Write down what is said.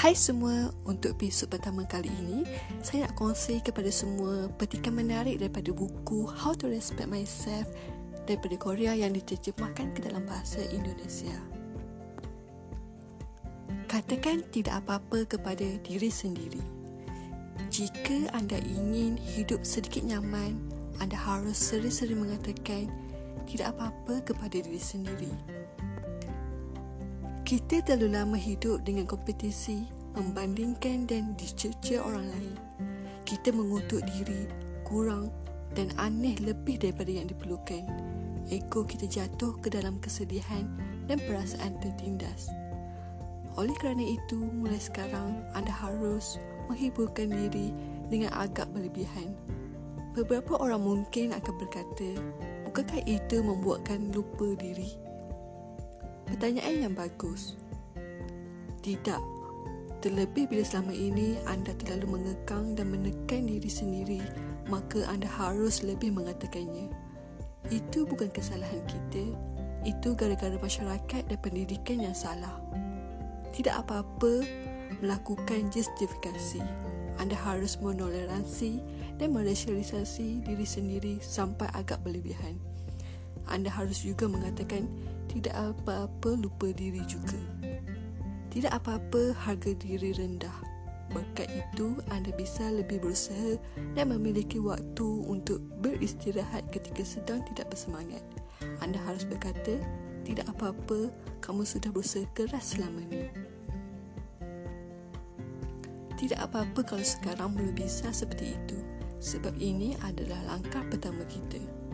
Hai semua, untuk episod pertama kali ini, saya nak kongsi kepada semua petikan menarik daripada buku How to Respect Myself daripada Korea yang diterjemahkan ke dalam bahasa Indonesia. Katakan tidak apa-apa kepada diri sendiri. Jika anda ingin hidup sedikit nyaman, anda harus sering-sering mengatakan tidak apa-apa kepada diri sendiri. Kita terlalu lama hidup dengan kompetisi, membandingkan dan dicerca orang lain. Kita mengutuk diri, kurang dan aneh lebih daripada yang diperlukan. Ego kita jatuh ke dalam kesedihan dan perasaan tertindas. Oleh kerana itu, mulai sekarang anda harus menghiburkan diri dengan agak berlebihan. Beberapa orang mungkin akan berkata, bukankah itu membuatkan lupa diri? Pertanyaan yang bagus. Tidak. Terlebih bila selama ini anda terlalu mengekang dan menekan diri sendiri, maka anda harus lebih mengatakannya. Itu bukan kesalahan kita. Itu gara-gara masyarakat dan pendidikan yang salah. Tidak apa-apa melakukan justifikasi. Anda harus menoleransi dan meresialisasi diri sendiri sampai agak berlebihan. Anda harus juga mengatakan tidak apa-apa lupa diri juga. Tidak apa-apa harga diri rendah. Berkat itu, anda bisa lebih berusaha dan memiliki waktu untuk beristirahat ketika sedang tidak bersemangat. Anda harus berkata, tidak apa-apa, kamu sudah berusaha keras selama ini. Tidak apa-apa kalau sekarang belum bisa seperti itu. Sebab ini adalah langkah pertama kita.